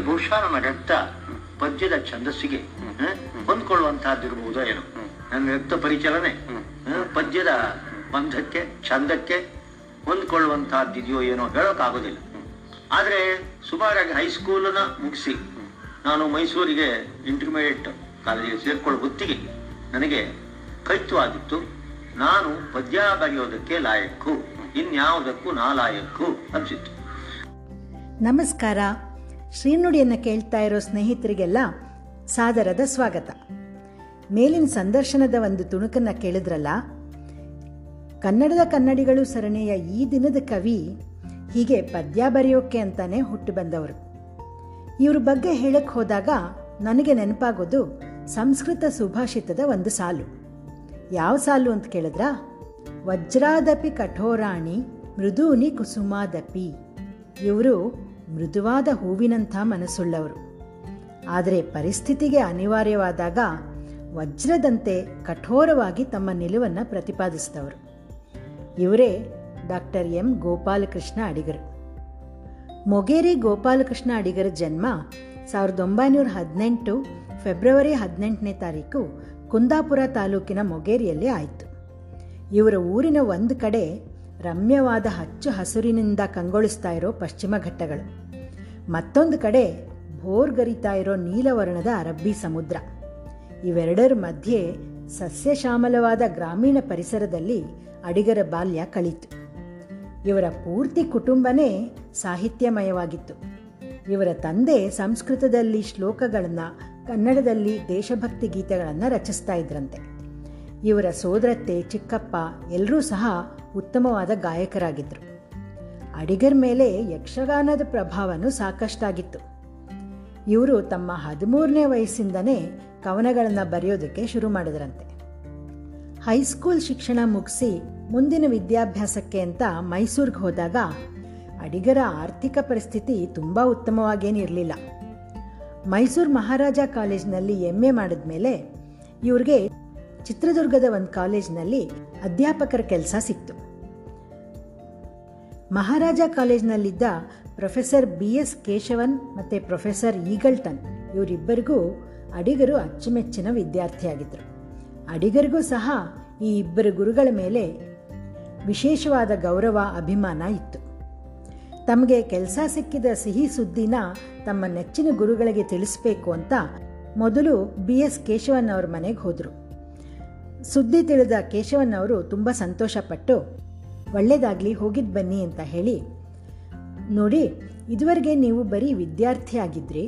ಬಹುಶಃ ನನ್ನ ರಕ್ತ ಪದ್ಯದ ಛಂದಸ್ಸಿಗೆ ಹೊಂದ್ಕೊಳ್ಳುವಂತಹದ್ದಿರಬಹುದು ಏನೋ. ನನ್ನ ರಕ್ತ ಪರಿಚಲನೆ ಪದ್ಯದ ಬಂಧಕ್ಕೆ ಛಂದಕ್ಕೆ ಹೊಂದ್ಕೊಳ್ಳುವಂತಹದ್ದಿದೆಯೋ ಏನೋ ಹೇಳೋಕ್ಕಾಗೋದಿಲ್ಲ. ಆದರೆ ಸುಮಾರಾಗಿ ಹೈಸ್ಕೂಲನ್ನ ಮುಗಿಸಿ ನಾನು ಮೈಸೂರಿಗೆ ಇಂಟರ್ಮೀಡಿಯೇಟ್ ಕಾಲೇಜಿಗೆ ಸೇರ್ಕೊಳ್ಳೋ ಹೊತ್ತಿಗೆ ನನಗೆ ಕೈತ್ವಾಗಿತ್ತು ನಾನು ಪದ್ಯ ಬರೆಯೋದಕ್ಕೆ ಲಾಯಕ್ಕು ಇನ್ಯಾವುದಕ್ಕೂ ನಾ ಲಾಯಕ್ಕು ಅನಿಸಿತ್ತು. ನಮಸ್ಕಾರ. ಶ್ರೀನುಡಿಯನ್ನು ಕೇಳ್ತಾ ಇರೋ ಸ್ನೇಹಿತರಿಗೆಲ್ಲ ಸಾದರದ ಸ್ವಾಗತ. ಮೇಲಿನ ಸಂದರ್ಶನದ ಒಂದು ತುಣುಕನ್ನು ಕೇಳಿದ್ರಲ್ಲ? ಕನ್ನಡದ ಕನ್ನಡಿಗಳು ಸರಣಿಯ ಈ ದಿನದ ಕವಿ ಹೀಗೆ ಪದ್ಯ ಬರೆಯೋಕೆ ಅಂತಾನೆ ಹುಟ್ಟು ಬಂದವರು. ಇವ್ರ ಬಗ್ಗೆ ಹೇಳಕ್ಕೆ ಹೋದಾಗ ನನಗೆ ನೆನಪಾಗೋದು ಸಂಸ್ಕೃತ ಸುಭಾಷಿತದ ಒಂದು ಸಾಲು. ಯಾವ ಸಾಲು ಅಂತ ಕೇಳಿದ್ರಾ? ವಜ್ರಾದಪಿ ಕಠೋರಾಣಿ ಮೃದೂನಿ ಕುಸುಮಾದಪಿ. ಇವರು ಮೃದುವಾದ ಹೂವಿನಂಥ ಮನಸ್ಸುಳ್ಳವರು. ಆದರೆ ಪರಿಸ್ಥಿತಿಗೆ ಅನಿವಾರ್ಯವಾದಾಗ ವಜ್ರದಂತೆ ಕಠೋರವಾಗಿ ತಮ್ಮ ನಿಲುವನ್ನು ಪ್ರತಿಪಾದಿಸಿದವರು. ಇವರೇ ಡಾಕ್ಟರ್ ಎಂ ಗೋಪಾಲಕೃಷ್ಣ ಅಡಿಗರು. ಮೊಗೇರಿ ಗೋಪಾಲಕೃಷ್ಣ ಅಡಿಗರ ಜನ್ಮ ಸಾವಿರದ ಒಂಬೈನೂರ ಹದಿನೆಂಟು ಫೆಬ್ರವರಿ ಹದಿನೆಂಟನೇ ತಾರೀಕು ಕುಂದಾಪುರ ತಾಲೂಕಿನ ಮೊಗೇರಿಯಲ್ಲಿ ಆಯಿತು. ಇವರ ಊರಿನ ಒಂದು ಕಡೆ ರಮ್ಯವಾದ ಹಚ್ಚ ಹಸುರಿನಿಂದ ಕಂಗೊಳಿಸ್ತಾ ಇರೋ ಪಶ್ಚಿಮ ಘಟ್ಟಗಳು. ಮತ್ತೊಂದು ಕಡೆ ಭೋರ್ಗರಿತಾ ಇರೋ ನೀಲವರ್ಣದ ಅರಬ್ಬಿ ಸಮುದ್ರ. ಇವೆರಡರ ಮಧ್ಯೆ ಸಸ್ಯಶ್ಯಾಮಲವಾದ ಗ್ರಾಮೀಣ ಪರಿಸರದಲ್ಲಿ ಅಡಿಗರ ಬಾಲ್ಯ ಕಳೀತು. ಇವರ ಪೂರ್ತಿ ಕುಟುಂಬನೇ ಸಾಹಿತ್ಯಮಯವಾಗಿತ್ತು. ಇವರ ತಂದೆ ಸಂಸ್ಕೃತದಲ್ಲಿ ಶ್ಲೋಕಗಳನ್ನು, ಕನ್ನಡದಲ್ಲಿ ದೇಶಭಕ್ತಿ ಗೀತೆಗಳನ್ನು ರಚಿಸ್ತಾ ಇದ್ರಂತೆ. ಇವರ ಸೋದರತ್ತೆ ಚಿಕ್ಕಪ್ಪ ಎಲ್ಲರೂ ಸಹ ಉತ್ತಮವಾದ ಗಾಯಕರಾಗಿದ್ದರು ಅಡಿಗರ್ ಮೇಲೆ ಯಕ್ಷಗಾನದ ಪ್ರಭಾವನೂ ಸಾಕಷ್ಟಾಗಿತ್ತು. ಇವರು ತಮ್ಮ ಹದಿಮೂರನೇ ವಯಸ್ಸಿಂದನೇ ಕವನಗಳನ್ನು ಬರೆಯೋದಕ್ಕೆ ಶುರು ಮಾಡಿದ್ರಂತೆ. ಹೈಸ್ಕೂಲ್ ಶಿಕ್ಷಣ ಮುಗಿಸಿ ಮುಂದಿನ ವಿದ್ಯಾಭ್ಯಾಸಕ್ಕೆ ಅಂತ ಮೈಸೂರಿಗೆ ಹೋದಾಗ ಅಡಿಗರ ಆರ್ಥಿಕ ಪರಿಸ್ಥಿತಿ ತುಂಬ ಉತ್ತಮವಾಗೇನಿರಲಿಲ್ಲ ಮೈಸೂರು ಮಹಾರಾಜ ಕಾಲೇಜಿನಲ್ಲಿ ಎಂ ಎ ಮಾಡಿದ ಮೇಲೆ ಇವ್ರಿಗೆ ಚಿತ್ರದುರ್ಗದ ಒಂದು ಕಾಲೇಜಿನಲ್ಲಿ ಅಧ್ಯಾಪಕರ ಕೆಲಸ ಸಿಕ್ತು. ಮಹಾರಾಜ ಕಾಲೇಜ್ನಲ್ಲಿದ್ದ ಪ್ರೊಫೆಸರ್ ಬಿ ಎಸ್ ಕೇಶವನ್ ಮತ್ತು ಪ್ರೊಫೆಸರ್ ಈಗಲ್ಟನ್ ಇವರಿಬ್ಬರಿಗೂ ಅಡಿಗರು ಅಚ್ಚುಮೆಚ್ಚಿನ ವಿದ್ಯಾರ್ಥಿಯಾಗಿದ್ದರು ಅಡಿಗರಿಗೂ ಸಹ ಈ ಇಬ್ಬರು ಗುರುಗಳ ಮೇಲೆ ವಿಶೇಷವಾದ ಗೌರವ, ಅಭಿಮಾನ ಇತ್ತು. ತಮಗೆ ಕೆಲಸ ಸಿಕ್ಕಿದ ಸಿಹಿ ಸುದ್ದಿನ ತಮ್ಮ ನೆಚ್ಚಿನ ಗುರುಗಳಿಗೆ ತಿಳಿಸಬೇಕು ಅಂತ ಮೊದಲು ಬಿ ಎಸ್ ಕೇಶವನ್ ಅವ್ರ ಮನೆಗೆ ಹೋದರು. ಸುದ್ದಿ ತಿಳಿದ ಕೇಶವನ್ ಅವರು ತುಂಬ ಸಂತೋಷಪಟ್ಟು ಒಳ್ಳೆಯದಾಗಲಿ ಹೋಗಿದ್ದು ಬನ್ನಿ ಅಂತ ಹೇಳಿ. ನೋಡಿ, ಇದುವರೆಗೆ ನೀವು ಬರೀ ವಿದ್ಯಾರ್ಥಿ ಆಗಿದ್ರಿ.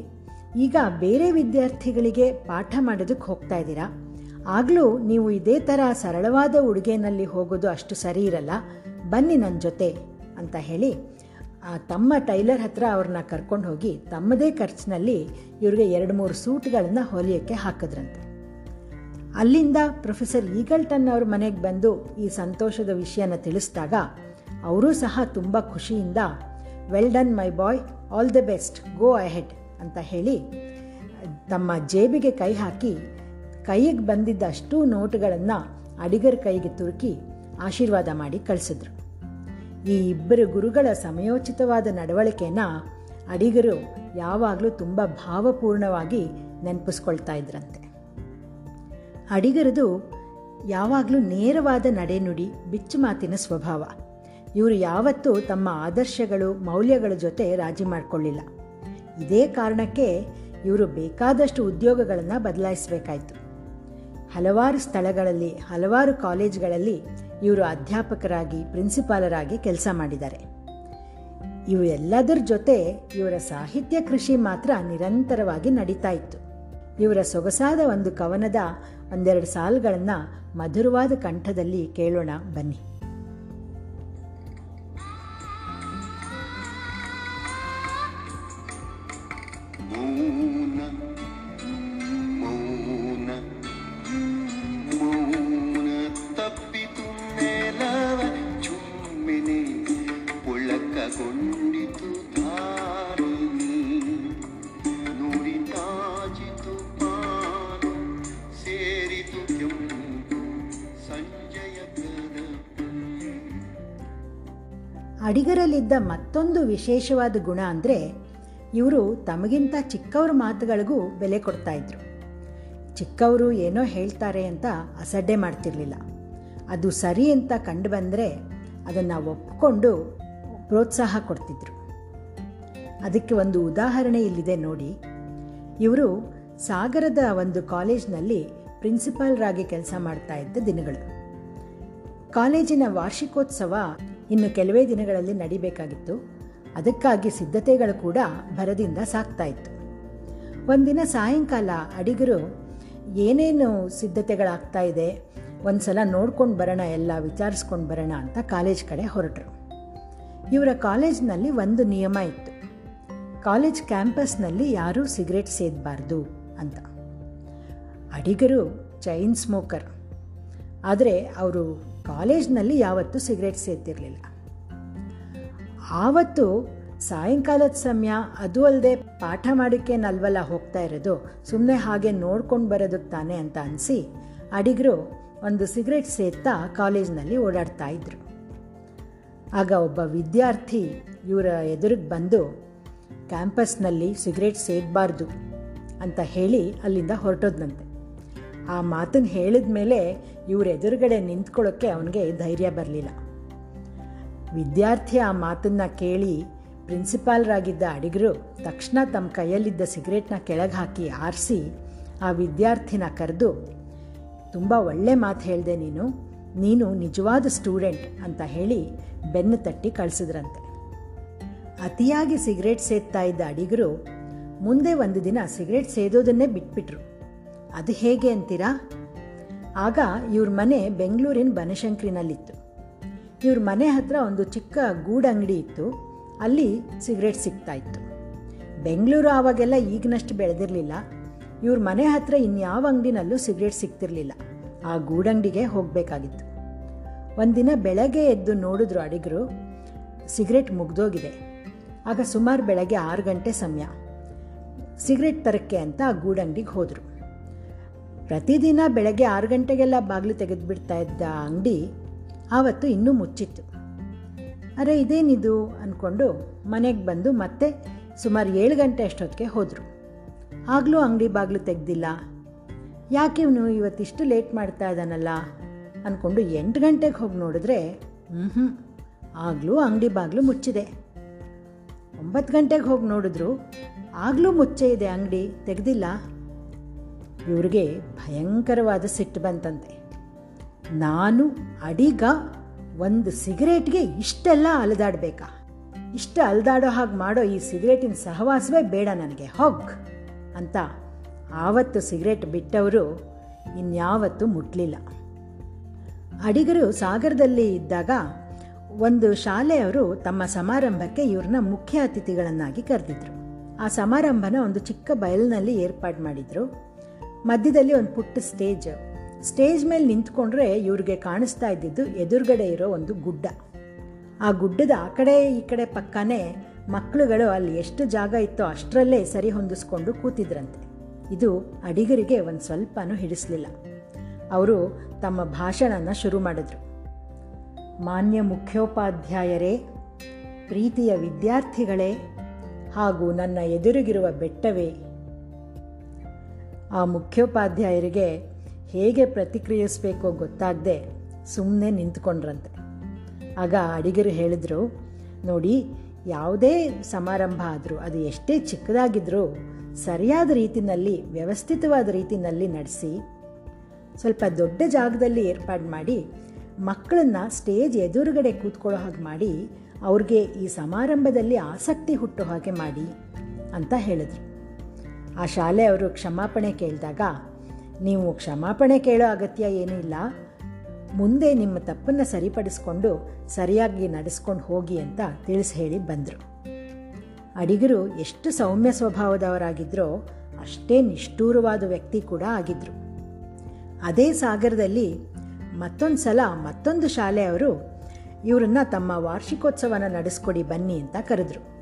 ಈಗ ಬೇರೆ ವಿದ್ಯಾರ್ಥಿಗಳಿಗೆ ಪಾಠ ಮಾಡೋದಕ್ಕೆ ಹೋಗ್ತಾ ಇದ್ದೀರಾ? ಆಗಲೂ ನೀವು ಇದೇ ಥರ ಸರಳವಾದ ಉಡುಗೆನಲ್ಲಿ ಹೋಗೋದು ಅಷ್ಟು ಸರಿ ಇರಲ್ಲ. ಬನ್ನಿ ನನ್ನ ಜೊತೆ ಅಂತ ಹೇಳಿ ತಮ್ಮ ಟೈಲರ್ ಹತ್ರ ಅವ್ರನ್ನ ಕರ್ಕೊಂಡು ಹೋಗಿ ತಮ್ಮದೇ ಖರ್ಚಿನಲ್ಲಿ ಇವ್ರಿಗೆ ಎರಡು ಮೂರು ಸೂಟ್ಗಳನ್ನು ಹೊಲಿಯೋಕ್ಕೆ ಹಾಕಿದ್ರಂತೆ. ಅಲ್ಲಿಂದ ಪ್ರೊಫೆಸರ್ ಈಗಲ್ಟನ್ ಅವ್ರ ಮನೆಗೆ ಬಂದು ಈ ಸಂತೋಷದ ವಿಷಯನ ತಿಳಿಸಿದಾಗ ಅವರೂ ಸಹ ತುಂಬ ಖುಷಿಯಿಂದ well done my boy all the best go ahead ಅಂತ ಹೇಳಿ, ತಮ್ಮ ಜೇಬಿಗೆ ಕೈ ಹಾಕಿ ಕೈಗೆ ಬಂದಿದ್ದ ಅಷ್ಟೂ ನೋಟುಗಳನ್ನು ಅಡಿಗರ ಕೈಗೆ ತುರುಕಿ ಆಶೀರ್ವಾದ ಮಾಡಿ ಕಳಿಸಿದ್ರು. ಈ ಇಬ್ಬರು ಗುರುಗಳ ಸಮಯೋಚಿತವಾದ ನಡವಳಿಕೆನ ಅಡಿಗರು ಯಾವಾಗಲೂ ತುಂಬ ಭಾವಪೂರ್ಣವಾಗಿ ನೆನಪಿಸ್ಕೊಳ್ತಾ ಇದ್ರಂತೆ. ಅಡಿಗರದು ಯಾವಾಗಲೂ ನೇರವಾದ ನಡೆನುಡಿ ಬಿಚ್ಚು ಮಾತಿನ ಸ್ವಭಾವ. ಇವರು ಯಾವತ್ತೂ ತಮ್ಮ ಆದರ್ಶಗಳು, ಮೌಲ್ಯಗಳ ಜೊತೆ ರಾಜಿ ಮಾಡಿಕೊಳ್ಳಿಲ್ಲ. ಇದೇ ಕಾರಣಕ್ಕೆ ಇವರು ಬೇಕಾದಷ್ಟು ಉದ್ಯೋಗಗಳನ್ನು ಬದಲಾಯಿಸಬೇಕಾಯಿತು. ಹಲವಾರು ಸ್ಥಳಗಳಲ್ಲಿ, ಹಲವಾರು ಕಾಲೇಜ್ಗಳಲ್ಲಿ ಇವರು ಅಧ್ಯಾಪಕರಾಗಿ, ಪ್ರಿನ್ಸಿಪಾಲರಾಗಿ ಕೆಲಸ ಮಾಡಿದ್ದಾರೆ. ಇವು ಎಲ್ಲದರ ಜೊತೆ ಇವರ ಸಾಹಿತ್ಯ ಕೃಷಿ ಮಾತ್ರ ನಿರಂತರವಾಗಿ ನಡೀತಾ ಇತ್ತು. ಇವರ ಸೊಗಸಾದ ಒಂದು ಕವನದ ಒಂದೆರಡು ಸಾಲುಗಳನ್ನು ಮಧುರವಾದ ಕಂಠದಲ್ಲಿ ಕೇಳೋಣ ಬನ್ನಿ. ಮೌನ ಅಡಿಗರಲ್ಲಿದ್ದ ಮತ್ತೊಂದು ವಿಶೇಷವಾದ ಗುಣ ಅಂದರೆ ಇವರು ತಮಗಿಂತ ಚಿಕ್ಕವ್ರ ಮಾತುಗಳಿಗೂ ಬೆಲೆ ಕೊಡ್ತಾ ಇದ್ರು. ಚಿಕ್ಕವರು ಏನೋ ಹೇಳ್ತಾರೆ ಅಂತ ಅಸಡ್ಡೆ ಮಾಡ್ತಿರ್ಲಿಲ್ಲ. ಅದು ಸರಿ ಅಂತ ಕಂಡು ಬಂದರೆ ಅದನ್ನು ಒಪ್ಕೊಂಡು ಪ್ರೋತ್ಸಾಹ ಕೊಡ್ತಿದ್ರು. ಅದಕ್ಕೆ ಒಂದು ಉದಾಹರಣೆ ಇಲ್ಲಿದೆ ನೋಡಿ. ಇವರು ಸಾಗರದ ಒಂದು ಕಾಲೇಜ್ನಲ್ಲಿ ಪ್ರಿನ್ಸಿಪಾಲ್ರಾಗಿ ಕೆಲಸ ಮಾಡ್ತಾ ಇದ್ದ ದಿನಗಳು. ಕಾಲೇಜಿನ ವಾರ್ಷಿಕೋತ್ಸವ ಇನ್ನು ಕೆಲವೇ ದಿನಗಳಲ್ಲಿ ನಡಿಬೇಕಾಗಿತ್ತು. ಅದಕ್ಕಾಗಿ ಸಿದ್ಧತೆಗಳು ಕೂಡ ಭರದಿಂದ ಸಾಕ್ತಾ ಇತ್ತು. ಒಂದಿನ ಸಾಯಂಕಾಲ ಅಡಿಗರು, ಏನೇನು ಸಿದ್ಧತೆಗಳಾಗ್ತಾ ಇದೆ? ಒಂದು ಸಲ ನೋಡ್ಕೊಂಡು ಬರೋಣ, ಎಲ್ಲ ವಿಚಾರಿಸ್ಕೊಂಡು ಬರೋಣ ಅಂತ ಕಾಲೇಜ್ ಕಡೆ ಹೊರಟರು. ಇವರ ಕಾಲೇಜ್ನಲ್ಲಿ ಒಂದು ನಿಯಮ ಇತ್ತು. ಕಾಲೇಜ್ ಕ್ಯಾಂಪಸ್ನಲ್ಲಿ ಯಾರೂ ಸಿಗರೇಟ್ ಸೇದಬಾರ್ದು ಅಂತ. ಅಡಿಗರು ಚೈನ್ ಸ್ಮೋಕರ್. ಆದರೆ ಅವರು ಕಾಲೇಜ್ನಲ್ಲಿ ಯಾವತ್ತೂ ಸಿಗರೇಟ್ ಸೇದ್ತಿರಲಿಲ್ಲ. ಆವತ್ತು ಸಾಯಂಕಾಲದ ಸಮಯ ಅದು ಅಲ್ಲದೆ ಪಾಠ ಮಾಡೋಕ್ಕೇನಲ್ವಲ್ಲ ಹೋಗ್ತಾ ಇರೋದು ಸುಮ್ಮನೆ ಹಾಗೆ ನೋಡ್ಕೊಂಡು ಬರೋದಕ್ಕೆ ತಾನೆ ಅಂತ ಅನಿಸಿ ಅಡಿಗರು ಒಂದು ಸಿಗರೇಟ್ ಸೇದ್ತಾ ಕಾಲೇಜ್ನಲ್ಲಿ ಓಡಾಡ್ತಾ ಇದ್ರು. ಆಗ ಒಬ್ಬ ವಿದ್ಯಾರ್ಥಿ ಇವರ ಎದುರಿಗೆ ಬಂದು, ಕ್ಯಾಂಪಸ್ನಲ್ಲಿ ಸಿಗರೇಟ್ ಸೇದಬಾರ್ದು ಅಂತ ಹೇಳಿ ಅಲ್ಲಿಂದ ಹೊರಟೋದ್ನಂತೆ. ಆ ಮಾತನ್ನು ಹೇಳಿದ ಮೇಲೆ ಇವ್ರ ಎದುರುಗಡೆ ನಿಂತ್ಕೊಳ್ಳೋಕ್ಕೆ ಅವನಿಗೆ ಧೈರ್ಯ ಬರಲಿಲ್ಲ. ವಿದ್ಯಾರ್ಥಿ ಆ ಮಾತನ್ನು ಕೇಳಿ ಪ್ರಿನ್ಸಿಪಾಲ್ರಾಗಿದ್ದ ಅಡಿಗರು ತಕ್ಷಣ ತಮ್ಮ ಕೈಯಲ್ಲಿದ್ದ ಸಿಗರೇಟ್ನ ಕೆಳಗೆ ಹಾಕಿ ಆರಿಸಿ ಆ ವಿದ್ಯಾರ್ಥಿನ ಕರೆದು, ತುಂಬ ಒಳ್ಳೆ ಮಾತು ಹೇಳಿದೆ ನೀನು ನೀನು ನಿಜವಾದ ಸ್ಟೂಡೆಂಟ್ ಅಂತ ಹೇಳಿ ಬೆನ್ನು ತಟ್ಟಿ ಕಳಿಸಿದ್ರಂತೆ. ಅತಿಯಾಗಿ ಸಿಗರೇಟ್ ಸೇದ್ತಾ ಇದ್ದ ಅಡಿಗರು ಮುಂದೆ ಒಂದು ದಿನ ಸಿಗರೇಟ್ ಸೇದೋದನ್ನೇ ಬಿಟ್ಬಿಟ್ರು. ಅದು ಹೇಗೆ ಅಂತೀರಾ? ಆಗ ಇವ್ರ ಮನೆ ಬೆಂಗಳೂರಿನ ಬನಶಂಕರಿನಲ್ಲಿತ್ತು. ಇವ್ರ ಮನೆ ಹತ್ರ ಒಂದು ಚಿಕ್ಕ ಗೂಡಂಗಡಿ ಇತ್ತು. ಅಲ್ಲಿ ಸಿಗರೇಟ್ ಸಿಗ್ತಾ ಇತ್ತು. ಬೆಂಗಳೂರು ಆವಾಗೆಲ್ಲ ಈಗಿನಷ್ಟು ಬೆಳೆದಿರಲಿಲ್ಲ. ಇವ್ರ ಮನೆ ಹತ್ರ ಇನ್ಯಾವ ಅಂಗಡಿನಲ್ಲೂ ಸಿಗರೇಟ್ ಸಿಗ್ತಿರ್ಲಿಲ್ಲ. ಆ ಗೂಡಂಗಡಿಗೆ ಹೋಗಬೇಕಾಗಿತ್ತು. ಒಂದಿನ ಬೆಳಗ್ಗೆ ಎದ್ದು ನೋಡಿದ್ರು ಅಡಿಗರು, ಸಿಗರೇಟ್ ಮುಗ್ದೋಗಿದೆ. ಆಗ ಸುಮಾರು ಬೆಳಗ್ಗೆ ಆರು ಗಂಟೆ ಸಮಯ. ಸಿಗರೇಟ್ ತರಕ್ಕೆ ಅಂತ ಆ ಗೂಡಂಗಡಿಗೆ ಹೋದರು. ಪ್ರತಿದಿನ ಬೆಳಗ್ಗೆ ಆರು ಗಂಟೆಗೆಲ್ಲ ಬಾಗಿಲು ತೆಗೆದುಬಿಡ್ತಾ ಇದ್ದ ಅಂಗಡಿ ಆವತ್ತು ಇನ್ನೂ ಮುಚ್ಚಿತ್ತು. ಅರೆ, ಇದೇನಿದು? ಅಂದ್ಕೊಂಡು ಮನೆಗೆ ಬಂದು ಮತ್ತೆ ಸುಮಾರು ಏಳು ಗಂಟೆ ಅಷ್ಟೊತ್ತಿಗೆ ಹೋದರು. ಆಗಲೂ ಅಂಗಡಿ ಬಾಗಿಲು ತೆಗೆದಿಲ್ಲ. ಯಾಕೆ ಇವನು ಇವತ್ತಿಷ್ಟು ಲೇಟ್ ಮಾಡ್ತಾ ಇದ್ದಾನಲ್ಲ? ಅಂದ್ಕೊಂಡು ಎಂಟು ಗಂಟೆಗೆ ಹೋಗಿ ನೋಡಿದ್ರೆ ಹ್ಞೂ ಆಗಲೂ ಅಂಗಡಿ ಬಾಗಿಲು ಮುಚ್ಚಿದೆ. ಒಂಬತ್ತು ಗಂಟೆಗೆ ಹೋಗಿ ನೋಡಿದ್ರು, ಆಗಲೂ ಮುಚ್ಚೆ ಇದೆ ಅಂಗಡಿ, ತೆಗೆದಿಲ್ಲ. ಇವ್ರಿಗೆ ಭಯಂಕರವಾದ ಸಿಟ್ಟು ಬಂತಂತೆ. ನಾನು ಅಡಿಗ ಒಂದು ಸಿಗರೇಟ್ಗೆ ಇಷ್ಟೆಲ್ಲ ಅಲದಾಡಬೇಕಾ? ಇಷ್ಟ ಅಲ್ದಾಡೋ ಹಾಗೆ ಮಾಡೋ ಈ ಸಿಗರೇಟಿನ ಸಹವಾಸವೇ ಬೇಡ ನನಗೆ, ಹೊಗ್ ಅಂತ ಆವತ್ತು ಸಿಗರೇಟ್ ಬಿಟ್ಟವರು ಇನ್ಯಾವತ್ತೂ ಮುಟ್ಲಿಲ್ಲ. ಅಡಿಗರು ಸಾಗರದಲ್ಲಿ ಇದ್ದಾಗ ಒಂದು ಶಾಲೆಯವರು ತಮ್ಮ ಸಮಾರಂಭಕ್ಕೆ ಇವ್ರನ್ನ ಮುಖ್ಯ ಅತಿಥಿಗಳನ್ನಾಗಿ ಕರೆದಿದ್ರು. ಆ ಸಮಾರಂಭನ ಒಂದು ಚಿಕ್ಕ ಬಯಲಿನಲ್ಲಿ ಏರ್ಪಾಡು ಮಾಡಿದರು. ಮಧ್ಯದಲ್ಲಿ ಒಂದು ಪುಟ್ಟ ಸ್ಟೇಜ್. ಸ್ಟೇಜ್ ಮೇಲೆ ನಿಂತ್ಕೊಂಡ್ರೆ ಇವ್ರಿಗೆ ಕಾಣಿಸ್ತಾ ಇದ್ದಿದ್ದು ಎದುರುಗಡೆ ಇರೋ ಒಂದು ಗುಡ್ಡ. ಆ ಗುಡ್ಡದ ಆ ಕಡೆ ಈ ಕಡೆ ಪಕ್ಕನೇ ಮಕ್ಕಳುಗಳು ಅಲ್ಲಿ ಎಷ್ಟು ಜಾಗ ಇತ್ತೋ ಅಷ್ಟರಲ್ಲೇ ಸರಿ ಹೊಂದಿಸ್ಕೊಂಡು ಕೂತಿದ್ರಂತೆ. ಇದು ಅಡಿಗರಿಗೆ ಒಂದು ಸ್ವಲ್ಪನೂ ಹಿಡಿಸ್ಲಿಲ್ಲ. ಅವರು ತಮ್ಮ ಭಾಷಣನ ಶುರು ಮಾಡಿದ್ರು. ಮಾನ್ಯ ಮುಖ್ಯೋಪಾಧ್ಯಾಯರೇ, ಪ್ರೀತಿಯ ವಿದ್ಯಾರ್ಥಿಗಳೇ ಹಾಗೂ ನನ್ನ ಎದುರಿಗಿರುವ ಬೆಟ್ಟವೇ ಆ ಮುಖ್ಯೋಪಾಧ್ಯಾಯರಿಗೆ ಹೇಗೆ ಪ್ರತಿಕ್ರಿಯಿಸಬೇಕು ಗೊತ್ತಾಗದೆ ಸುಮ್ಮನೆ ನಿಂತ್ಕೊಂಡ್ರಂತೆ. ಆಗ ಅಡಿಗರು ಹೇಳಿದರು, ನೋಡಿ, ಯಾವುದೇ ಸಮಾರಂಭ ಆದರೂ, ಅದು ಎಷ್ಟೇ ಚಿಕ್ಕದಾಗಿದ್ದರೂ ಸರಿಯಾದ ರೀತಿಯಲ್ಲಿ ವ್ಯವಸ್ಥಿತವಾದ ರೀತಿಯಲ್ಲಿ ನಡೆಸಿ, ಸ್ವಲ್ಪ ದೊಡ್ಡ ಜಾಗದಲ್ಲಿ ಏರ್ಪಾಡು ಮಾಡಿ, ಮಕ್ಕಳನ್ನ ಸ್ಟೇಜ್ ಎದುರುಗಡೆ ಕೂತ್ಕೊಳ್ಳೋ ಹಾಗೆ ಮಾಡಿ, ಅವ್ರಿಗೆ ಈ ಸಮಾರಂಭದಲ್ಲಿ ಆಸಕ್ತಿ ಹುಟ್ಟೋ ಹಾಗೆ ಮಾಡಿ, ಅಂತ ಹೇಳಿದ್ರು. ಆ ಶಾಲೆಯವರು ಕ್ಷಮಾಪಣೆ ಕೇಳಿದಾಗ, ನೀವು ಕ್ಷಮಾಪಣೆ ಕೇಳೋ ಅಗತ್ಯ ಏನೂ ಇಲ್ಲ. ಮುಂದೆ ನಿಮ್ಮ ತಪ್ಪನ್ನು ಸರಿಪಡಿಸ್ಕೊಂಡು ಸರಿಯಾಗಿ ನಡೆಸ್ಕೊಂಡು ಹೋಗಿ ಅಂತ ತಿಳಿಸಿ ಹೇಳಿ ಬಂದರು. ಅಡಿಗರು ಎಷ್ಟು ಸೌಮ್ಯ ಸ್ವಭಾವದವರಾಗಿದ್ದರೋ ಅಷ್ಟೇ ನಿಷ್ಠೂರವಾದ ವ್ಯಕ್ತಿ ಕೂಡ ಆಗಿದ್ದರು ಅದೇ ಸಾಗರದಲ್ಲಿ ಮತ್ತೊಂದು ಸಲ ಮತ್ತೊಂದು ಶಾಲೆಯವರು ಇವರನ್ನ ತಮ್ಮ ವಾರ್ಷಿಕೋತ್ಸವನ ನಡೆಸ್ಕೊಡಿ ಬನ್ನಿ ಅಂತ ಕರೆದ್ರು.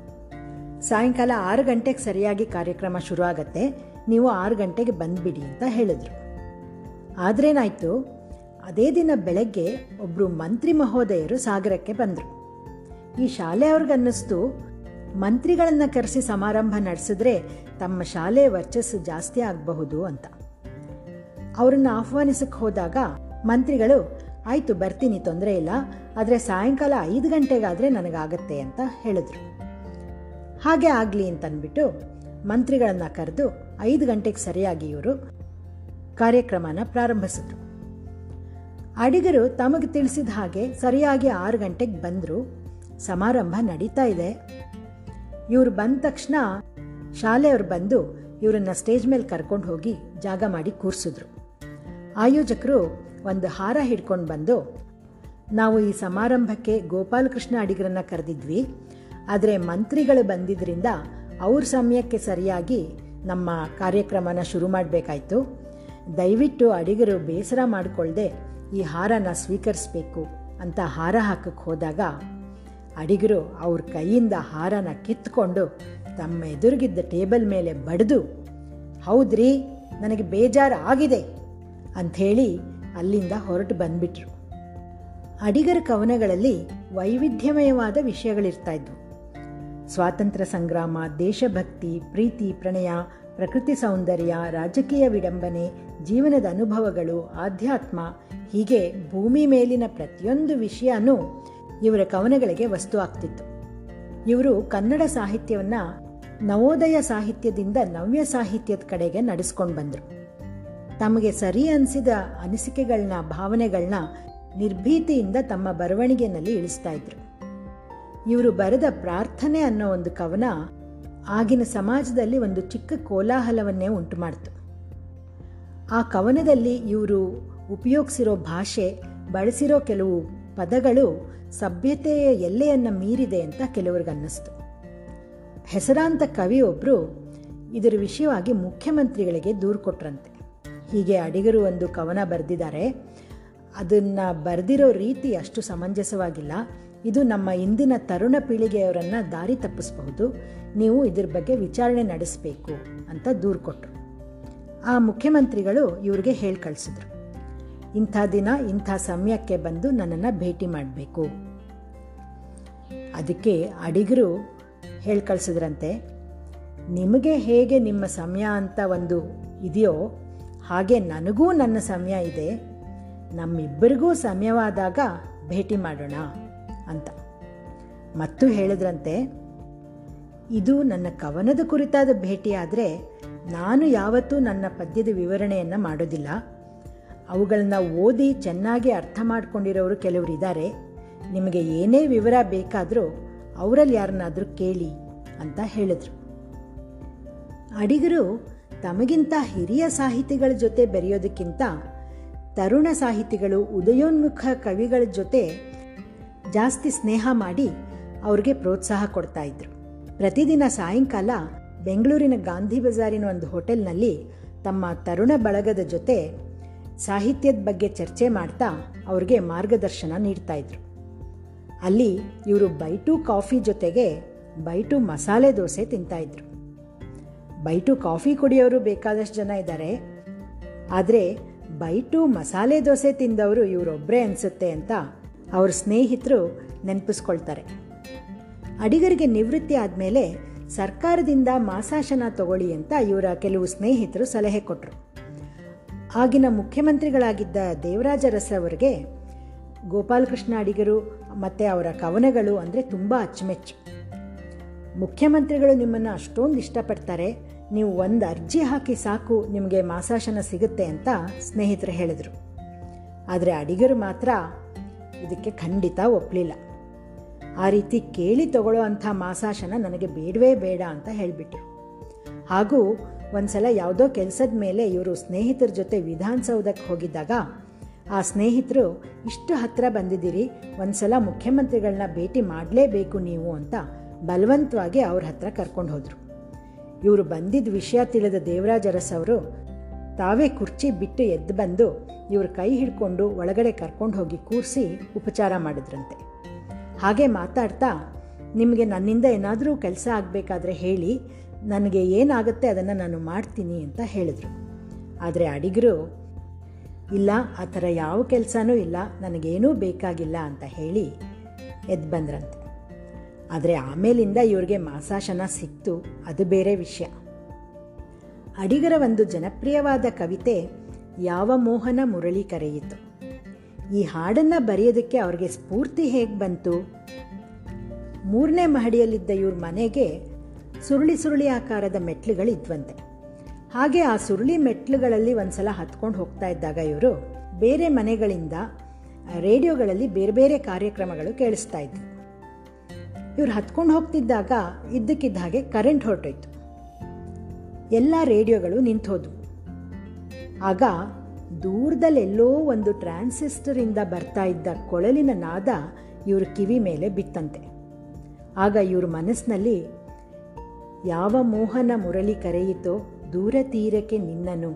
ಸಾಯಂಕಾಲ ಆರು ಗಂಟೆಗೆ ಸರಿಯಾಗಿ ಕಾರ್ಯಕ್ರಮ ಶುರು ನೀವು ಆರು ಗಂಟೆಗೆ ಬಂದುಬಿಡಿ ಅಂತ ಹೇಳಿದ್ರು. ಆದ್ರೇನಾಯ್ತು? ಅದೇ ದಿನ ಬೆಳಗ್ಗೆ ಒಬ್ಬರು ಮಂತ್ರಿ ಮಹೋದಯರು ಸಾಗರಕ್ಕೆ ಬಂದರು. ಈ ಶಾಲೆ ಶಾಲೆಯವ್ರಿಗನ್ನಿಸ್ತು ಮಂತ್ರಿಗಳನ್ನು ಕರೆಸಿ ಸಮಾರಂಭ ನಡೆಸಿದ್ರೆ ತಮ್ಮ ಶಾಲೆ ವರ್ಚಸ್ಸು ಜಾಸ್ತಿ ಆಗಬಹುದು ಅಂತ. ಅವರನ್ನು ಆಹ್ವಾನಿಸಕ್ಕೆ ಹೋದಾಗ ಮಂತ್ರಿಗಳು, ಆಯಿತು ಬರ್ತೀನಿ, ತೊಂದರೆ ಇಲ್ಲ, ಆದರೆ ಸಾಯಂಕಾಲ ಐದು ಗಂಟೆಗಾದರೆ ನನಗಾಗತ್ತೆ ಅಂತ ಹೇಳಿದ್ರು. ಹಾಗೆ ಆಗಲಿ ಅಂತಂದ್ಬಿಟ್ಟು ಮಂತ್ರಿಗಳನ್ನು ಕರೆದು ಐದು ಗಂಟೆಗೆ ಸರಿಯಾಗಿ ಇವರು ಕಾರ್ಯಕ್ರಮನ ಪ್ರಾರಂಭಿಸಿದ್ರು. ಅಡಿಗರು ತಮಗೆ ತಿಳಿಸಿದ ಹಾಗೆ ಸರಿಯಾಗಿ ಆರು ಗಂಟೆಗೆ ಬಂದರು. ಸಮಾರಂಭ ನಡೀತಾ ಇದೆ. ಇವರು ಬಂದ ತಕ್ಷಣ ಶಾಲೆಯವರು ಬಂದು ಇವರನ್ನ ಸ್ಟೇಜ್ ಮೇಲೆ ಕರ್ಕೊಂಡು ಹೋಗಿ ಜಾಗ ಮಾಡಿ ಕೂರಿಸಿದ್ರು. ಆಯೋಜಕರು ಒಂದು ಹಾರ ಹಿಡ್ಕೊಂಡು ಬಂದು, ನಾವು ಈ ಸಮಾರಂಭಕ್ಕೆ ಗೋಪಾಲಕೃಷ್ಣ ಅಡಿಗರನ್ನ ಕರೆದಿದ್ವಿ. ಆದರೆ ಮಂತ್ರಿಗಳು ಬಂದಿದ್ದರಿಂದ ಅವ್ರ ಸಮಯಕ್ಕೆ ಸರಿಯಾಗಿ ನಮ್ಮ ಕಾರ್ಯಕ್ರಮನ ಶುರು ಮಾಡಬೇಕಾಯ್ತು. ದಯವಿಟ್ಟು ಅಡಿಗರು ಬೇಸರ ಮಾಡಿಕೊಳ್ಳದೆ ಈ ಹಾರನ ಸ್ವೀಕರಿಸಬೇಕು ಅಂತ ಹಾರ ಹಾಕಕ್ಕೆ ಹೋದಾಗ ಅಡಿಗರು ಅವ್ರ ಕೈಯಿಂದ ಹಾರನ ಕಿತ್ಕೊಂಡು ತಮ್ಮ ಎದುರಿಗಿದ್ದ ಟೇಬಲ್ ಮೇಲೆ ಬಡಿದು, ಹೌದ್ರಿ, ನನಗೆ ಬೇಜಾರು ಆಗಿದೆ ಅಂಥೇಳಿ ಅಲ್ಲಿಂದ ಹೊರಟು ಬಂದ್ಬಿಟ್ರು. ಅಡಿಗರ ಕವನಗಳಲ್ಲಿ ವೈವಿಧ್ಯಮಯವಾದ ವಿಷಯಗಳಿರ್ತಾ ಇದ್ವು. ಸ್ವಾತಂತ್ರ್ಯ ಸಂಗ್ರಾಮ, ದೇಶಭಕ್ತಿ, ಪ್ರೀತಿ, ಪ್ರಣಯ, ಪ್ರಕೃತಿ ಸೌಂದರ್ಯ, ರಾಜಕೀಯ ವಿಡಂಬನೆ, ಜೀವನದ ಅನುಭವಗಳು, ಆಧ್ಯಾತ್ಮ, ಹೀಗೆ ಭೂಮಿ ಮೇಲಿನ ಪ್ರತಿಯೊಂದು ವಿಷಯನೂ ಇವರ ಕವನಗಳಿಗೆ ವಸ್ತು ಆಗ್ತಿತ್ತು. ಇವರು ಕನ್ನಡ ಸಾಹಿತ್ಯವನ್ನು ನವೋದಯ ಸಾಹಿತ್ಯದಿಂದ ನವ್ಯ ಸಾಹಿತ್ಯದ ಕಡೆಗೆ ನಡೆಸ್ಕೊಂಡು ಬಂದರು. ತಮಗೆ ಸರಿ ಅನಿಸಿದ ಅನಿಸಿಕೆಗಳನ್ನ ಭಾವನೆಗಳನ್ನ ನಿರ್ಭೀತಿಯಿಂದ ತಮ್ಮ ಬರವಣಿಗೆಯಲ್ಲಿ ಇಳಿಸ್ತಾ ಇದ್ರು. ಇವರು ಬರೆದ ಪ್ರಾರ್ಥನೆ ಅನ್ನೋ ಒಂದು ಕವನ ಆಗಿನ ಸಮಾಜದಲ್ಲಿ ಒಂದು ಚಿಕ್ಕ ಕೋಲಾಹಲವನ್ನೇ ಉಂಟು ಮಾಡಿತು ಆ ಕವನದಲ್ಲಿ ಇವರು ಉಪಯೋಗಿಸಿರೋ ಭಾಷೆ, ಬಳಸಿರೋ ಕೆಲವು ಪದಗಳು ಸಭ್ಯತೆಯ ಎಲ್ಲೆಯನ್ನು ಮೀರಿದೆ ಅಂತ ಕೆಲವ್ರಿಗೆ ಅನ್ನಿಸ್ತು ಹೆಸರಾಂತ ಕವಿಯೊಬ್ಬರು ಇದರ ವಿಷಯವಾಗಿ ಮುಖ್ಯಮಂತ್ರಿಗಳಿಗೆ ದೂರು ಕೊಟ್ರಂತೆ. ಹೀಗೆ ಅಡಿಗರು ಒಂದು ಕವನ ಬರೆದಿದ್ದಾರೆ. ಅದನ್ನು ಬರೆದಿರೋ ರೀತಿ ಅಷ್ಟು ಸಮಂಜಸವಾಗಿಲ್ಲ. ಇದು ನಮ್ಮ ಇಂದಿನ ತರುಣ ಪೀಳಿಗೆಯವರನ್ನು ದಾರಿ ತಪ್ಪಿಸಬಹುದು. ನೀವು ಇದ್ರ ಬಗ್ಗೆ ವಿಚಾರಣೆ ನಡೆಸಬೇಕು ಅಂತ ದೂರು ಕೊಟ್ಟರು ಆ ಮುಖ್ಯಮಂತ್ರಿಗಳು ಇವ್ರಿಗೆ ಹೇಳಿ ಕಳಿಸಿದ್ರು. ಇಂಥ ದಿನ, ಇಂಥ ಸಮಯಕ್ಕೆ ಬಂದು ನನ್ನನ್ನು ಭೇಟಿ ಮಾಡಬೇಕು. ಅದಕ್ಕೆ ಅಡಿಗರು ಹೇಳಿ ಕಳಿಸಿದ್ರಂತೆ, ನಿಮಗೆ ಹೇಗೆ ನಿಮ್ಮ ಸಮಯ ಅಂತ ಒಂದು ಇದೆಯೋ, ಹಾಗೆ ನನಗೂ ನನ್ನ ಸಮಯ ಇದೆ. ನಮ್ಮಿಬ್ಬರಿಗೂ ಸಮಯವಾದಾಗ ಭೇಟಿ ಮಾಡೋಣ. ಅಂತ. ಮತ್ತು ಹೇಳಿದ್ರಂತೆ, ಇದು ನನ್ನ ಕವನದ ಕುರಿತಾದ ಭೇಟಿಯಾದರೆ ನಾನು ಯಾವತ್ತೂ ನನ್ನ ಪದ್ಯದ ವಿವರಣೆಯನ್ನು ಮಾಡೋದಿಲ್ಲ. ಅವುಗಳನ್ನ ಓದಿ ಚೆನ್ನಾಗಿ ಅರ್ಥ ಮಾಡಿಕೊಂಡಿರೋರು ಕೆಲವರು ಇದ್ದಾರೆ ನಿಮಗೆ ಏನೇ ವಿವರ ಬೇಕಾದರೂ ಅವರಲ್ಲಿ ಯಾರನ್ನಾದರೂ ಕೇಳಿ ಅಂತ ಹೇಳಿದರು. ಅಡಿಗರು ತಮಗಿಂತ ಹಿರಿಯ ಸಾಹಿತಿಗಳ ಜೊತೆ ಬೆರೆಯೋದಕ್ಕಿಂತ ತರುಣ ಸಾಹಿತಿಗಳು ಉದಯೋನ್ಮುಖ ಕವಿಗಳ ಜೊತೆ ಜಾಸ್ತಿ ಸ್ನೇಹ ಮಾಡಿ ಅವ್ರಿಗೆ ಪ್ರೋತ್ಸಾಹ ಕೊಡ್ತಾ ಇದ್ರು. ಪ್ರತಿದಿನ ಸಾಯಂಕಾಲ ಬೆಂಗಳೂರಿನ ಗಾಂಧಿ ಬಜಾರಿನ ಒಂದು ಹೋಟೆಲ್ನಲ್ಲಿ ತಮ್ಮ ತರುಣ ಬಳಗದ ಜೊತೆ ಸಾಹಿತ್ಯದ ಬಗ್ಗೆ ಚರ್ಚೆ ಮಾಡ್ತಾ ಅವ್ರಿಗೆ ಮಾರ್ಗದರ್ಶನ ನೀಡ್ತಾ ಇದ್ರು. ಅಲ್ಲಿ ಇವರು ಬೈಟು ಕಾಫಿ ಜೊತೆಗೆ ಬೈಟು ಮಸಾಲೆ ದೋಸೆ ತಿಂತಾಯಿದ್ರು ಬೈಟು ಕಾಫಿ ಕುಡಿಯೋರು ಬೇಕಾದಷ್ಟು ಜನ ಇದ್ದಾರೆ ಆದರೆ ಬೈಟು ಮಸಾಲೆ ದೋಸೆ ತಿಂದವರು ಇವರೊಬ್ಬರೇ ಅನಿಸುತ್ತೆ ಅಂತ ಅವ್ರ ಸ್ನೇಹಿತರು ನೆನಪಿಸ್ಕೊಳ್ತಾರೆ. ಅಡಿಗರಿಗೆ ನಿವೃತ್ತಿ ಆದಮೇಲೆ ಸರ್ಕಾರದಿಂದ ಮಾಸಾಶನ ತಗೊಳ್ಳಿ ಅಂತ ಇವರ ಕೆಲವು ಸ್ನೇಹಿತರು ಸಲಹೆ ಕೊಟ್ಟರು ಆಗಿನ ಮುಖ್ಯಮಂತ್ರಿಗಳಾಗಿದ್ದ ದೇವರಾಜ ಅರಸರವರಿಗೆ ಗೋಪಾಲಕೃಷ್ಣ ಅಡಿಗರು ಮತ್ತು ಅವರ ಕವನಗಳು ಅಂದರೆ ತುಂಬ ಅಚ್ಚುಮೆಚ್ಚು. ಮುಖ್ಯಮಂತ್ರಿಗಳು ನಿಮ್ಮನ್ನು ಅಷ್ಟೊಂದು ಇಷ್ಟಪಡ್ತಾರೆ, ನೀವು ಒಂದು ಅರ್ಜಿ ಹಾಕಿ ಸಾಕು, ನಿಮಗೆ ಮಾಸಾಶನ ಸಿಗುತ್ತೆ ಅಂತ ಸ್ನೇಹಿತರು ಹೇಳಿದರು. ಆದರೆ ಅಡಿಗರು ಮಾತ್ರ ಇದಕ್ಕೆ ಖಂಡಿತ ಒಪ್ಪಲಿಲ್ಲ ಆ ರೀತಿ ಕೇಳಿ ತಗೊಳ್ಳೋ ಅಂಥ ಮಾಸಾಶನ ನನಗೆ ಬೇಡವೇ ಬೇಡ ಅಂತ ಹೇಳಿಬಿಟ್ಟು ಹಾಗೂ ಒಂದ್ಸಲ ಯಾವುದೋ ಕೆಲಸದ ಮೇಲೆ ಇವರು ಸ್ನೇಹಿತರ ಜೊತೆ ವಿಧಾನಸೌಧಕ್ಕೆ ಹೋಗಿದ್ದಾಗ ಆ ಸ್ನೇಹಿತರು, ಇಷ್ಟು ಹತ್ತಿರ ಬಂದಿದ್ದೀರಿ, ಒಂದ್ಸಲ ಮುಖ್ಯಮಂತ್ರಿಗಳನ್ನ ಭೇಟಿ ಮಾಡಲೇಬೇಕು ನೀವು ಅಂತ ಬಲವಂತವಾಗಿ ಅವ್ರ ಹತ್ರ ಕರ್ಕೊಂಡು ಹೋದರು. ಇವರು ಬಂದಿದ್ದ ವಿಷಯ ತಿಳಿದ ದೇವರಾಜ ಅವರು ತಾವೇ ಕುರ್ಚಿ ಬಿಟ್ಟು ಎದ್ದು ಬಂದು ಇವ್ರ ಕೈ ಹಿಡ್ಕೊಂಡು ಒಳಗಡೆ ಕರ್ಕೊಂಡು ಹೋಗಿ ಕೂರಿಸಿ ಉಪಚಾರ ಮಾಡಿದ್ರಂತೆ. ಹಾಗೆ ಮಾತಾಡ್ತಾ, ನಿಮಗೆ ನನ್ನಿಂದ ಏನಾದರೂ ಕೆಲಸ ಆಗಬೇಕಾದ್ರೆ ಹೇಳಿ, ನನಗೆ ಏನಾಗುತ್ತೆ ಅದನ್ನು ನಾನು ಮಾಡ್ತೀನಿ ಅಂತ ಹೇಳಿದರು. ಆದರೆ ಅಡಿಗರು, ಇಲ್ಲ, ಆ ಥರ ಯಾವ ಕೆಲಸನೂ ಇಲ್ಲ, ನನಗೇನೂ ಬೇಕಾಗಿಲ್ಲ ಅಂತ ಹೇಳಿ ಎದ್ದು ಬಂದ್ರಂತೆ. ಆದರೆ ಆಮೇಲಿಂದ ಇವ್ರಿಗೆ ಮಾಸಾಶನ ಸಿಕ್ತು, ಅದು ಬೇರೆ ವಿಷಯ. ಅಡಿಗರ ಒಂದು ಜನಪ್ರಿಯವಾದ ಕವಿತೆ ಯಾವ ಮೋಹನ ಮುರಳಿ ಕರೆಯಿತು. ಈ ಹಾಡನ್ನು ಬರೆಯೋದಕ್ಕೆ ಅವ್ರಿಗೆ ಸ್ಫೂರ್ತಿ ಹೇಗೆ ಬಂತು? ಮೂರನೇ ಮಹಡಿಯಲ್ಲಿದ್ದ ಇವ್ರ ಮನೆಗೆ ಸುರುಳಿ ಸುರುಳಿ ಆಕಾರದ ಮೆಟ್ಲುಗಳಿದ್ವಂತೆ. ಹಾಗೆ ಆ ಸುರುಳಿ ಮೆಟ್ಲುಗಳಲ್ಲಿ ಒಂದ್ಸಲ ಹತ್ಕೊಂಡು ಹೋಗ್ತಾ ಇದ್ದಾಗ ಇವರು ಬೇರೆ ಮನೆಗಳಿಂದ ರೇಡಿಯೋಗಳಲ್ಲಿ ಬೇರೆ ಬೇರೆ ಕಾರ್ಯಕ್ರಮಗಳು ಕೇಳಿಸ್ತಾ ಇದ್ವು. ಇವ್ರು ಹತ್ಕೊಂಡು ಹೋಗ್ತಿದ್ದಾಗ ಇದ್ದಕ್ಕಿದ್ದ ಹಾಗೆ ಕರೆಂಟ್ ಹೊರಟೋಯ್ತು. ಎಲ್ಲ ರೇಡಿಯೋಗಳು ನಿಂತೋದು ಆಗ ದೂರದಲ್ಲೆಲ್ಲೋ ಒಂದು ಟ್ರಾನ್ಸಿಸ್ಟರಿಂದ ಬರ್ತಾ ಇದ್ದ ಕೊಳಲಿನ ನಾದ ಇವ್ರ ಕಿವಿ ಮೇಲೆ ಬಿತ್ತಂತೆ. ಆಗ ಇವ್ರ ಮನಸ್ಸಿನಲ್ಲಿ ಯಾವ ಮೋಹನ ಮುರಳಿ ಕರೆಯಿತೋ ದೂರ ತೀರಕ್ಕೆ ನಿನ್ನನು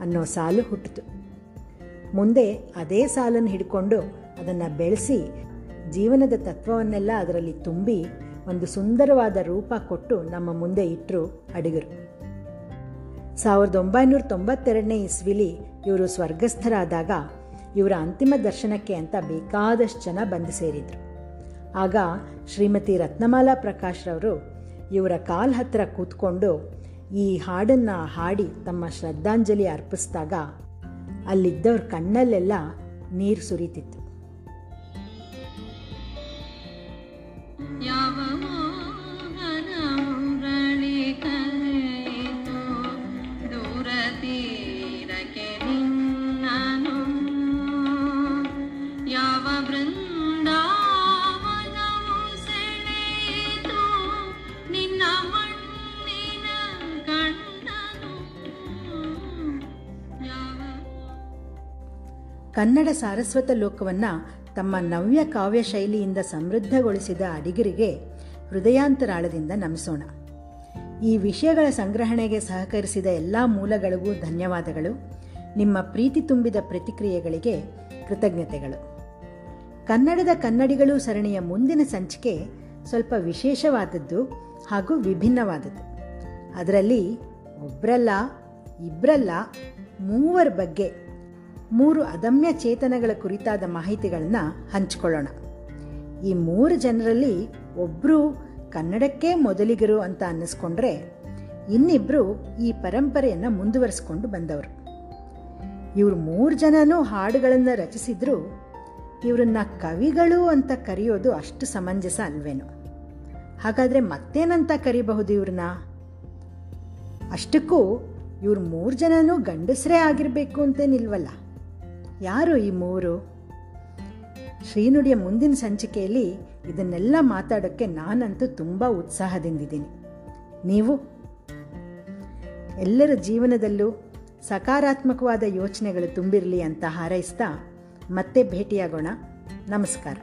ಅನ್ನೋ ಸಾಲು ಹುಟ್ಟಿತು. ಮುಂದೆ ಅದೇ ಸಾಲನ್ನು ಹಿಡ್ಕೊಂಡು ಅದನ್ನು ಬೆಳೆಸಿ ಜೀವನದ ತತ್ವವನ್ನೆಲ್ಲ ಅದರಲ್ಲಿ ತುಂಬಿ ಒಂದು ಸುಂದರವಾದ ರೂಪ ಕೊಟ್ಟು ನಮ್ಮ ಮುಂದೆ ಇಟ್ಟರು ಅಡಿಗರು. ಸಾವಿರದ ಒಂಬೈನೂರ ತೊಂಬತ್ತೆರಡನೇ ಇಸ್ವಿಲಿ ಇವರು ಸ್ವರ್ಗಸ್ಥರಾದಾಗ ಇವರ ಅಂತಿಮ ದರ್ಶನಕ್ಕೆ ಅಂತ ಬೇಕಾದಷ್ಟು ಜನ ಬಂದು ಸೇರಿದರು. ಆಗ ಶ್ರೀಮತಿ ರತ್ನಮಾಲಾ ಪ್ರಕಾಶ್ರವರು ಇವರ ಕಾಲ್ ಹತ್ತಿರ ಕೂತ್ಕೊಂಡು ಈ ಹಾಡನ್ನು ಹಾಡಿ ತಮ್ಮ ಶ್ರದ್ಧಾಂಜಲಿ ಅರ್ಪಿಸಿದಾಗ ಅಲ್ಲಿದ್ದವ್ರ ಕಣ್ಣಲ್ಲೆಲ್ಲ ನೀರು ಸುರಿತಿತ್ತು. ಕನ್ನಡ ಸಾರಸ್ವತ ಲೋಕವನ್ನು ತಮ್ಮ ನವ್ಯ ಕಾವ್ಯ ಶೈಲಿಯಿಂದ ಸಮೃದ್ಧಗೊಳಿಸಿದ ಅಡಿಗರಿಗೆ ಹೃದಯಾಂತರಾಳದಿಂದ ನಮಿಸೋಣ. ಈ ವಿಷಯಗಳ ಸಂಗ್ರಹಣೆಗೆ ಸಹಕರಿಸಿದ ಎಲ್ಲ ಮೂಲಗಳಿಗೂ ಧನ್ಯವಾದಗಳು. ನಿಮ್ಮ ಪ್ರೀತಿ ತುಂಬಿದ ಪ್ರತಿಕ್ರಿಯೆಗಳಿಗೆ ಕೃತಜ್ಞತೆಗಳು. ಕನ್ನಡದ ಕನ್ನಡಿಗಳು ಸರಣಿಯ ಮುಂದಿನ ಸಂಚಿಕೆ ಸ್ವಲ್ಪ ವಿಶೇಷವಾದದ್ದು ಹಾಗೂ ವಿಭಿನ್ನವಾದದ್ದು. ಅದರಲ್ಲಿ ಒಬ್ಬರಲ್ಲ ಇಬ್ಬರಲ್ಲ ಮೂವರ ಬಗ್ಗೆ ಮೂರು ಅದಮ್ಯ ಚೇತನಗಳ ಕುರಿತಾದ ಮಾಹಿತಿಗಳನ್ನು ಹಂಚಿಕೊಳ್ಳೋಣ. ಈ ಮೂರು ಜನರಲ್ಲಿ ಒಬ್ಬರು ಕನ್ನಡಕ್ಕೆ ಮೊದಲಿಗರು ಅಂತ ಅನ್ನಿಸ್ಕೊಂಡ್ರೆ ಇನ್ನಿಬ್ಬರು ಈ ಪರಂಪರೆಯನ್ನು ಮುಂದುವರಿಸ್ಕೊಂಡು ಬಂದವರು. ಇವರು ಮೂರು ಜನನೂ ಹಾಡುಗಳನ್ನು ರಚಿಸಿದ್ರು, ಇವರನ್ನ ಕವಿಗಳು ಅಂತ ಕರೆಯೋದು ಅಷ್ಟು ಸಮಂಜಸ ಅಲ್ವೇನೋ. ಹಾಗಾದರೆ ಮತ್ತೇನಂತ ಕರಿಬಹುದು ಇವ್ರನ್ನ? ಅಷ್ಟಕ್ಕೂ ಇವ್ರು ಮೂರು ಜನನೂ ಗಂಡಸರೇ ಆಗಿರಬೇಕು ಅಂತೇನಿಲ್ವಲ್ಲ. ಯಾರು ಈ ಮೂರು? ಶ್ರೀನುಡಿಯ ಮುಂದಿನ ಸಂಚಿಕೆಯಲ್ಲಿ ಇದನ್ನೆಲ್ಲ ಮಾತಾಡೋಕ್ಕೆ ನಾನಂತೂ ತುಂಬ ಉತ್ಸಾಹದಿಂದಿದ್ದೀನಿ. ನೀವು? ಎಲ್ಲರ ಜೀವನದಲ್ಲೂ ಸಕಾರಾತ್ಮಕವಾದ ಯೋಚನೆಗಳು ತುಂಬಿರಲಿ ಅಂತ ಹಾರೈಸ್ತಾ ಮತ್ತೆ ಭೇಟಿಯಾಗೋಣ. ನಮಸ್ಕಾರ.